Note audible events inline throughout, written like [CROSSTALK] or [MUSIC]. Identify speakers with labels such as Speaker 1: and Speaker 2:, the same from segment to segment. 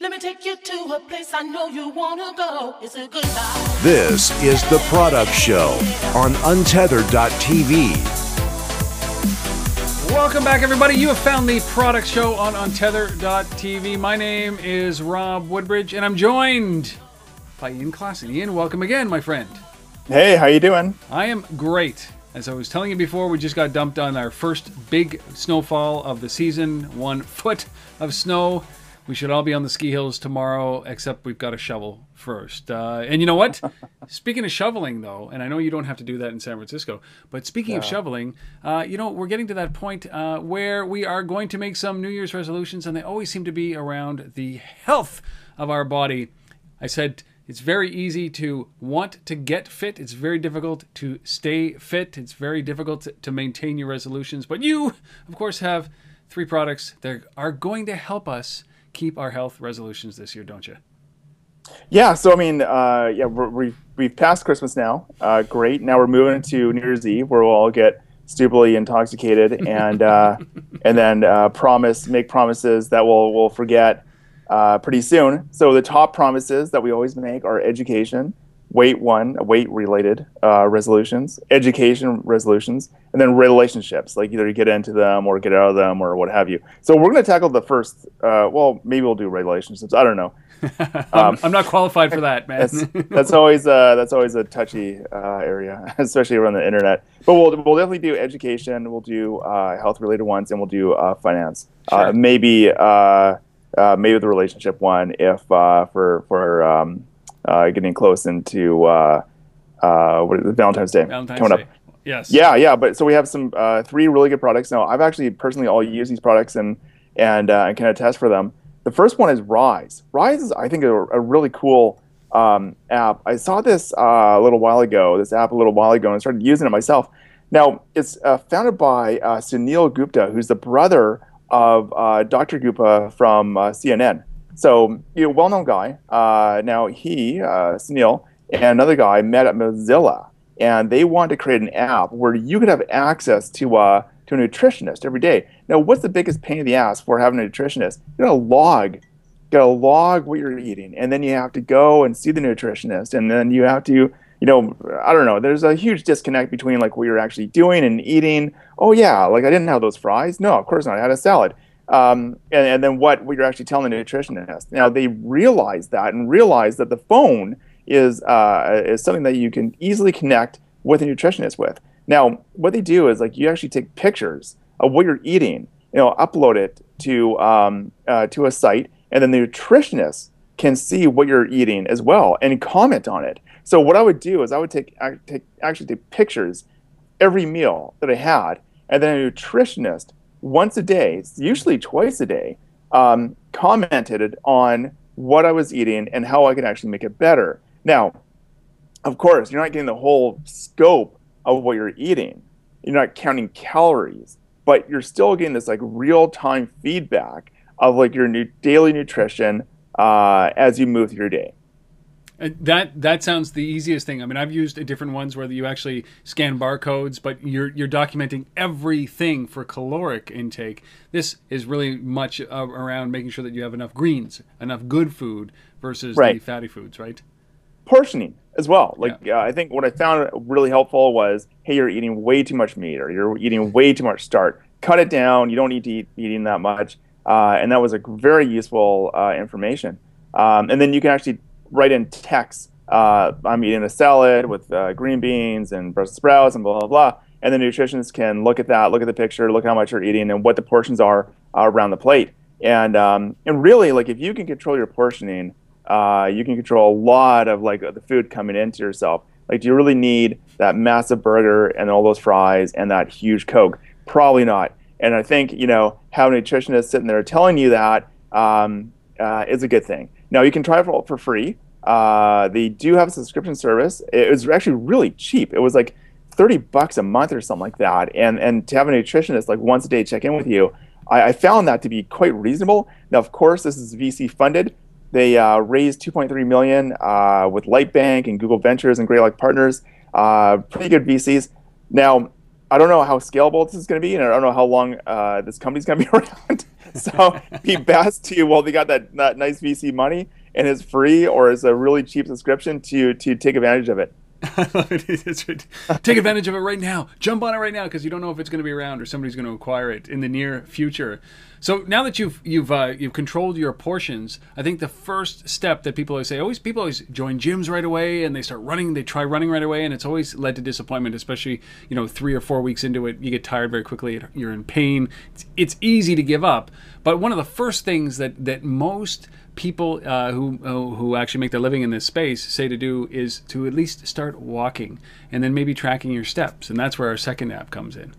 Speaker 1: Let me take you to a place I know you wanna go. It's a good life.
Speaker 2: This is The Product Show on Untethered.tv.
Speaker 3: Welcome back, everybody. You have found the product show on Untether.tv. My name is Rob Woodbridge, and I'm joined by Ian Classen. Ian, welcome again, my friend.
Speaker 4: Hey, how you doing?
Speaker 3: I am great. As I was telling you before, we just got dumped on our first big snowfall of the season. One foot of snow. We should all be on the ski hills tomorrow, except we've got to shovel first. Uh, and you know what? [LAUGHS] speaking of shoveling, though, and I know you don't have to do that in San Francisco, but speaking of shoveling, uh, you know, we're getting to that point uh, where we are going to make some New Year's resolutions, and they always seem to be around the health of our body. I said it's very easy to want to get fit. It's very difficult to stay fit. It's very difficult to, to maintain your resolutions. But you, of course, have three products that are going to help us keep our health resolutions this year, don't you?
Speaker 4: Yeah, so I mean, uh, yeah, we're, we've we've passed Christmas now. Uh, great. Now we're moving into New Year's Eve, where we'll all get stupidly intoxicated [LAUGHS] and uh, and then uh, promise make promises that we'll we'll forget uh, pretty soon. So the top promises that we always make are education, weight one, weight related uh, resolutions, education resolutions, and then relationships, like either you get into them or get out of them or what have you. So we're going to tackle the first. Uh, well, maybe we'll do relationships. I don't know. [LAUGHS]
Speaker 3: I'm, I'm not qualified for that, man.
Speaker 4: That's that's always uh, that's always a touchy uh, area, [LAUGHS] especially around the internet. But we'll we'll definitely do education. We'll do uh, health related ones, and we'll do uh, finance. Uh,
Speaker 3: Sure.
Speaker 4: maybe uh, uh, maybe the relationship one if uh, for for um, uh, getting close into uh, uh, what is it, Valentine's Day
Speaker 3: Valentine's
Speaker 4: coming
Speaker 3: Day.
Speaker 4: up.
Speaker 3: Yes.
Speaker 4: Yeah, yeah. But so we have some uh, three really good products now. I've actually personally all used these products and and uh, can attest for them. The first one is Rise. Rise is, I think, a, a really cool um, app. I saw this uh, a little while ago. This app a little while ago, and started using it myself. Now it's uh, founded by uh, Suneel Gupta, who's the brother of uh, Dr. Gupta from uh, CNN. So, you know, well-known guy. Uh, now he, uh, Suneel, and another guy met at Mozilla, and they wanted to create an app where you could have access to uh, to a nutritionist every day. Now, what's the biggest pain in the ass for having a nutritionist? You gotta log, you gotta log what you're eating, and then you have to go and see the nutritionist, and then you have to, you know, I don't know. There's a huge disconnect between like what you're actually doing and eating. Oh yeah, like I didn't have those fries. No, of course not. I had a salad. Um, and, and then what, you're actually telling the nutritionist. Now they realize that and realize that the phone is uh, is something that you can easily connect with a nutritionist with. Now what they do is like you actually take pictures of what you're eating, you know, upload it to um, uh, to a site, and then the nutritionist can see what you're eating as well and comment on it. So what I would do is I would take, ac- take actually take pictures every meal that I had, and then a nutritionist once a day, usually twice a day, um, commented on what I was eating and how I could actually make it better. Now, of course, you're not getting the whole scope of what you're eating. You're not counting calories, but you're still getting this like real time feedback of like your new daily nutrition uh, as you move through your day.
Speaker 3: And that that sounds the easiest thing. I mean, I've used different ones where you actually scan barcodes, but you're you're documenting everything for caloric intake. This is really much around making sure that you have enough greens, enough good food versus the fatty foods, right?
Speaker 4: portioning as well. Like uh, I think what I found really helpful was, hey, you're eating way too much meat or you're eating way too much starch. Cut it down. You don't need to eat eating that much. Uh, and that was a very useful uh, information. Um, and then you can actually write in text. Uh, I'm eating a salad with uh, green beans and Brussels sprouts and blah blah blah. And the nutritionists can look at that, look at the picture, look how much you're eating and what the portions are uh, around the plate. And um, and really, like if you can control your portioning, uh, you can control a lot of like the food coming into yourself. Like, do you really need that massive burger and all those fries and that huge Coke? Probably not. And I think you know having a nutritionist sitting there telling you that um, uh, is a good thing. Now you can try it for, for free. Uh, they do have a subscription service. It was actually really cheap. It was like thirty bucks a month or something like that. And and to have a nutritionist like once a day check in with you, I, I found that to be quite reasonable. Now, of course, this is VC funded. They uh, raised 2.3 million uh, with Lightbank and Google Ventures and Lake Partners. Uh, pretty good VCs. Now, I don't know how scalable this is going to be, and I don't know how long uh, this company's going to be [LAUGHS] around. so be best to well, they got that, that nice VC money and it's free or it's a really cheap subscription to to take advantage of it. [LAUGHS]
Speaker 3: Take advantage of it right now. Jump on it right now because you don't know if it's going to be around or somebody's going to acquire it in the near future. So now that you've you've uh, you've controlled your portions, I think the first step that people always say, always people always join gyms right away and they start running, they try running right away, and it's always led to disappointment. Especially you know three or four weeks into it, you get tired very quickly. You're in pain. It's, it's easy to give up. But one of the first things that that most people uh, who who actually make their living in this space say to do is to at least start walking and then maybe tracking your steps, and that's where our second app comes in.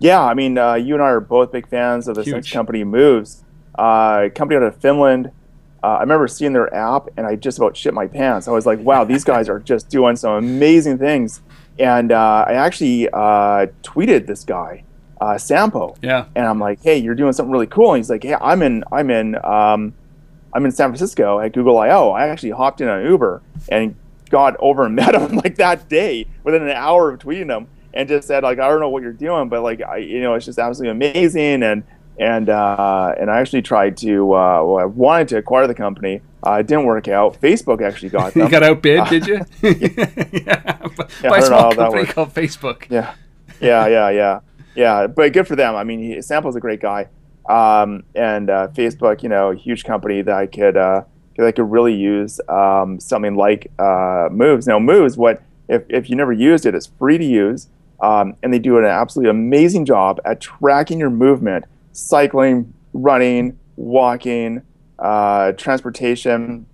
Speaker 4: Yeah, I mean, uh, you and I are both big fans of this next company, Moves, uh, company out of Finland. Uh, I remember seeing their app, and I just about shit my pants. I was like, "Wow, these guys are just doing some amazing things." And uh, I actually uh, tweeted this guy, Sampo.
Speaker 3: Yeah.
Speaker 4: And I'm like, "Hey, you're doing something really cool." And he's like, "Hey, I'm in, I'm in." Um, I'm in San Francisco at Google I/O. I actually hopped in an Uber and got over and [LAUGHS] met him like that day within an hour of tweeting him and just said like I don't know what you're doing, but like I you know it's just absolutely amazing and and uh, and I actually tried to uh, well, I wanted to acquire the company. Uh, it didn't work out. Facebook actually got [LAUGHS] them.
Speaker 3: you got outbid, [LAUGHS] did you? yeah, [LAUGHS]
Speaker 4: yeah
Speaker 3: by a small company called Facebook.
Speaker 4: Yeah, yeah, yeah, yeah, yeah. But good for them. I mean, he, Sampo's a great guy. Um, and uh, Facebook, you know, a huge company that I could uh, that I could really use um, something like uh, Moves. Now, Moves, what if, if you never used it, it's free to use, um, and they do an absolutely amazing job at tracking your movement, cycling, running, walking, uh, transportation,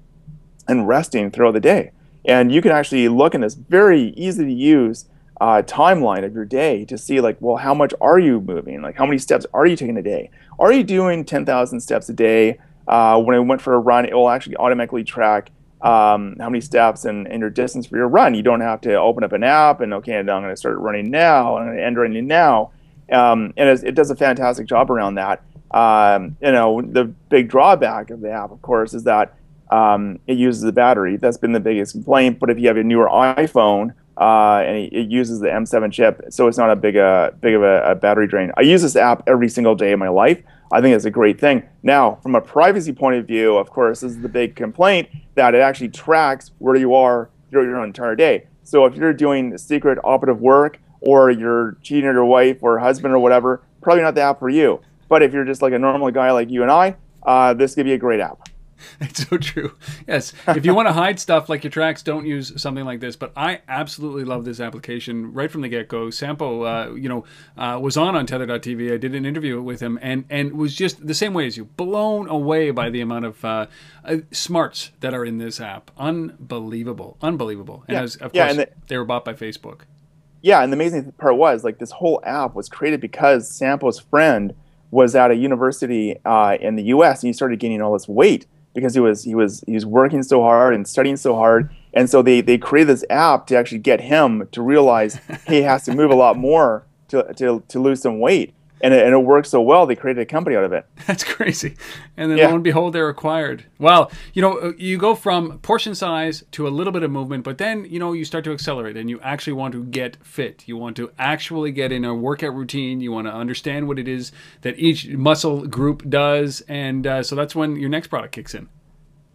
Speaker 4: and resting throughout the day. And you can actually look in this very easy to use uh, timeline of your day to see like, well, how much are you moving? Like, how many steps are you taking a day? Are you doing 10,000 steps a day? Uh, when I went for a run, it will actually automatically track um, how many steps and, and your distance for your run. You don't have to open up an app and okay, I'm going to start running now. To end running now. Um, and it, it, does a fantastic job around that. Um, you know, the big drawback of the app, of course, is that um, it uses the battery. That's been the biggest complaint. But if you have a newer iPhone, uh, and it, it, uses the M7 chip, so it's not a big, uh, big of a, a, battery drain. I use this app every single day of my life. I think it's a great thing. Now, from a privacy point of view, of course, this is the big complaint that it actually tracks where you are throughout your entire day. So if you're doing secret operative work or you're cheating on your wife or husband or whatever, probably not the app for you. But if you're just like a normal guy like you and I, uh, this could be a great app. [LAUGHS]
Speaker 3: It's so true. Yes. If you want to hide stuff like your tracks, don't use something like this. But I absolutely love this application right from the get go. Sampo, uh, you know, uh, was on Untether.tv. I did an interview with him and, and was just the same way as you, blown away by the amount of uh, uh smarts that are in this app. Unbelievable. Unbelievable. And
Speaker 4: yeah.
Speaker 3: as, of
Speaker 4: yeah,
Speaker 3: course,
Speaker 4: the,
Speaker 3: they were bought by Facebook.
Speaker 4: Yeah. And the amazing part was like this whole app was created because Sampo's friend was at a university uh, in the US and he started gaining all this weight because he was he was he was working so hard and studying so hard. And so they they created this app to actually get him to realize [LAUGHS] he has to move a lot more to to, to lose some weight and it, and it worked so well they created a company out of it. [LAUGHS]
Speaker 3: That's crazy. And then yeah. lo and behold they're acquired. Well you know uh, you go from portion size to a little bit of movement but then you know you start to accelerate and you actually want to get fit. You want to actually get in a workout routine. You want to understand what it is that each muscle group does. And uh, so that's when your next product kicks in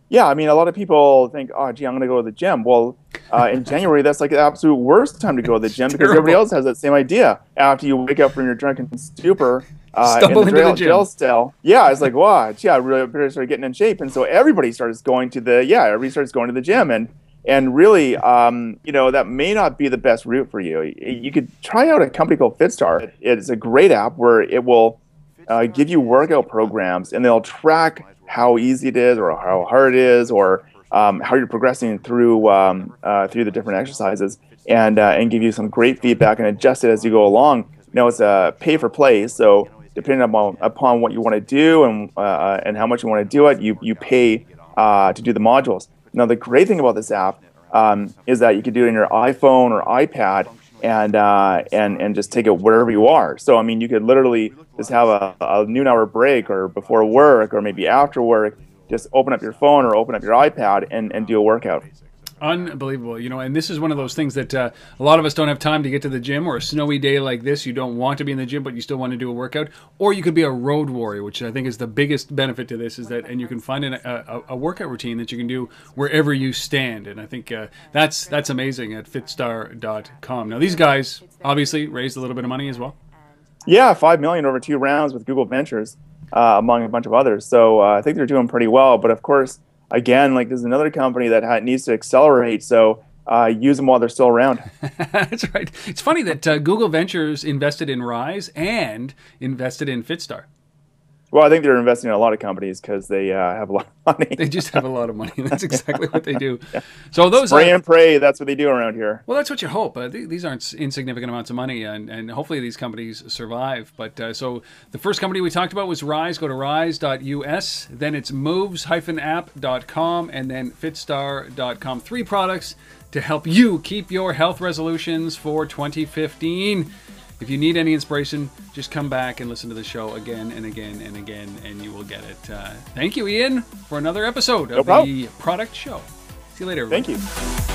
Speaker 4: yeah, I mean, a lot of people think, oh, gee, I'm going to go to the gym. Well, uh, in [LAUGHS] January, that's like the absolute worst time to go to the gym because terrible. everybody else has that same idea. After you wake up from your drunken stupor uh, in the, jail, the jail cell, yeah, it's like, wow, gee, I really better start getting in shape. And so everybody starts going to the, yeah, everybody starts going to the gym. And and really, um, you know, that may not be the best route for you. You could try out a company called FitStar. It's a great app where it will uh, give you workout programs and they'll track how easy it is or how hard it is or um, how you're progressing through um, uh, through the different exercises and uh, and give you some great feedback and adjust it as you go along. Know, it's a pay for play, so depending upon upon what you want to do and uh, and how much you want to do it, you you pay uh, to do the modules. Now, the great thing about this app um, is that you can do it in your iPhone or iPad and uh, and and just take it wherever you are. So I mean, you could literally just have a, a noon hour break or before work or maybe after work. Just open up your phone or open up your iPad and, and do a workout.
Speaker 3: Unbelievable, you know, and this is one of those things that uh, a lot of us don't have time to get to the gym, or a snowy day like this, you don't want to be in the gym, but you still want to do a workout, or you could be a road warrior, which I think is the biggest benefit to this, is that, and you can find an, a, a workout routine that you can do wherever you stand, and I think uh, that's that's amazing at Fitstar.com. Now, these guys obviously raised a little bit of money as well.
Speaker 4: Yeah, five million over two rounds with Google Ventures, uh, among a bunch of others. So uh, I think they're doing pretty well. But of course, again, like there's another company that ha- needs to accelerate. So uh, use them while they're still around. [LAUGHS]
Speaker 3: That's right. It's funny that uh, Google Ventures invested in Rise and invested in Fitstar.
Speaker 4: Well, I think they're investing in a lot of companies because they uh, have a lot of money.
Speaker 3: They just have a lot of money. [LAUGHS] That's exactly what they do. So those
Speaker 4: Spray
Speaker 3: are,
Speaker 4: and pray. That's what they do around here.
Speaker 3: well, that's what you hope. Uh, th- these aren't insignificant amounts of money, and, and hopefully these companies survive. But uh, so the first company we talked about was Rise. Go to rise.us. Then it's moves-app.com, and then fitstar.com. Three products to help you keep your health resolutions for 2015. If you need any inspiration, just come back and listen to the show again and again and again, and you will get it. Uh, thank you, Ian, for another episode of
Speaker 4: problem.
Speaker 3: the Product Show. See you later. everyone.
Speaker 4: Thank you.